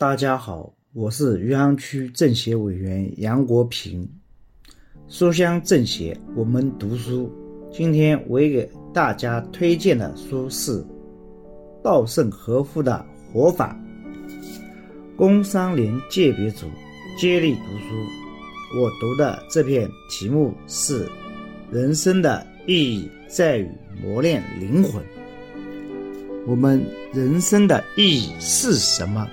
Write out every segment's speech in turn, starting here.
大家好，我是余杭区政协委员杨国平。书香政协，我们读书。今天我给大家推荐的书是稻盛和夫的《活法》。工商联界别组接力读书，我读的这篇题目是“人生的意义在于磨练灵魂”。我们人生的意义是什么？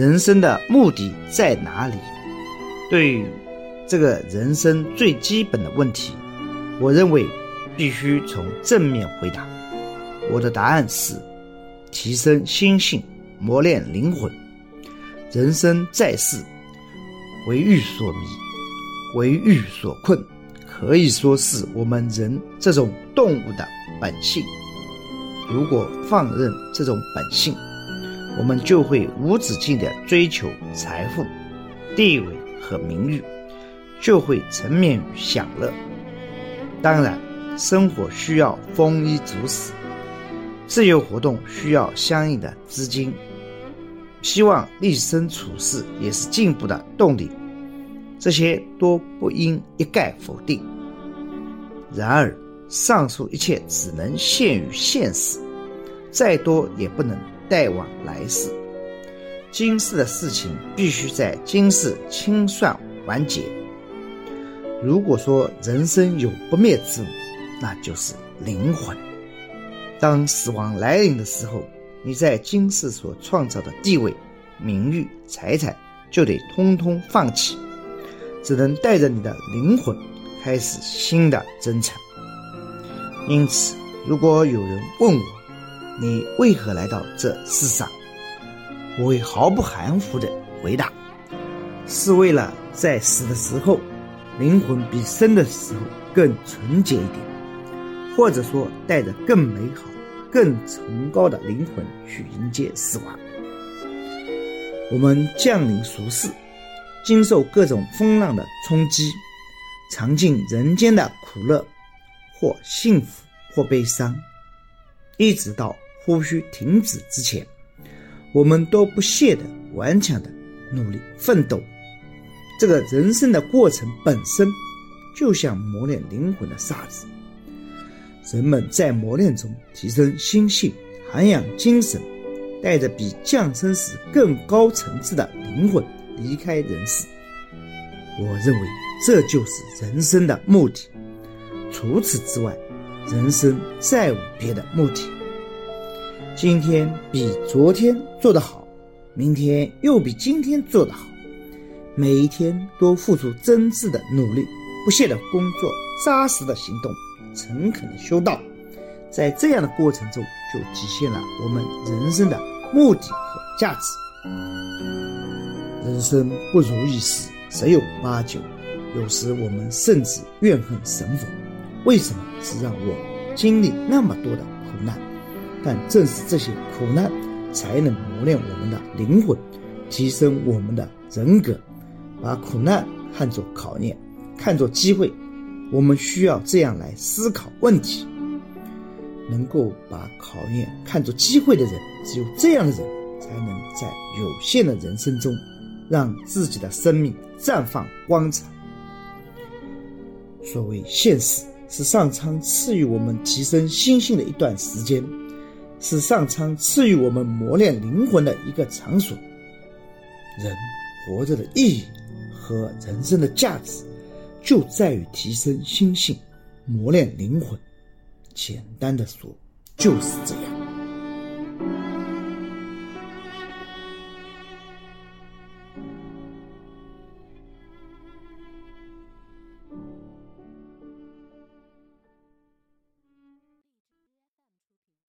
人生的目的在哪里？对于这个人生最基本的问题，我认为必须从正面回答。我的答案是：提升心性，磨练灵魂。人生在世，为欲所迷，为欲所困，可以说是我们人这种动物的本性。如果放任这种本性，我们就会无止境地追求财富、地位和名誉，就会沉湎于享乐。当然，生活需要丰衣足食，自由活动需要相应的资金。希望立身处世也是进步的动力，这些都不应一概否定。然而，上述一切只能限于现实，再多也不能。带往来世，今世的事情必须在今世清算完结。如果说人生有不灭之物，那就是灵魂。当死亡来临的时候，你在今世所创造的地位、名誉、财产就得通通放弃，只能带着你的灵魂开始新的征程。因此，如果有人问我，你为何来到这世上？我会毫不含糊地回答：是为了在死的时候，灵魂比生的时候更纯洁一点，或者说带着更美好、更崇高的灵魂去迎接死亡。我们降临俗世，经受各种风浪的冲击，尝尽人间的苦乐，或幸福，或悲伤，一直到。呼吸停止之前，我们都不懈的、顽强的努力奋斗。这个人生的过程本身，就像磨练灵魂的沙子。人们在磨练中提升心性、涵养精神，带着比降生时更高层次的灵魂离开人世。我认为这就是人生的目的。除此之外，人生再无别的目的。今天比昨天做得好，明天又比今天做得好，每一天都付出真挚的努力，不懈的工作，扎实的行动，诚恳的修道，在这样的过程中，就体现了我们人生的目的和价值。人生不如意事十有八九，有时我们甚至怨恨神佛，为什么只让我经历那么多的苦难？但正是这些苦难，才能磨练我们的灵魂，提升我们的人格。把苦难看作考验，看作机会，我们需要这样来思考问题。能够把考验看作机会的人，只有这样的人，才能在有限的人生中，让自己的生命绽放光彩。所谓现实，是上苍赐予我们提升心性的一段时间。是上苍赐予我们磨练灵魂的一个场所。人活着的意义和人生的价值，就在于提升心性，磨练灵魂。简单的说，就是这样。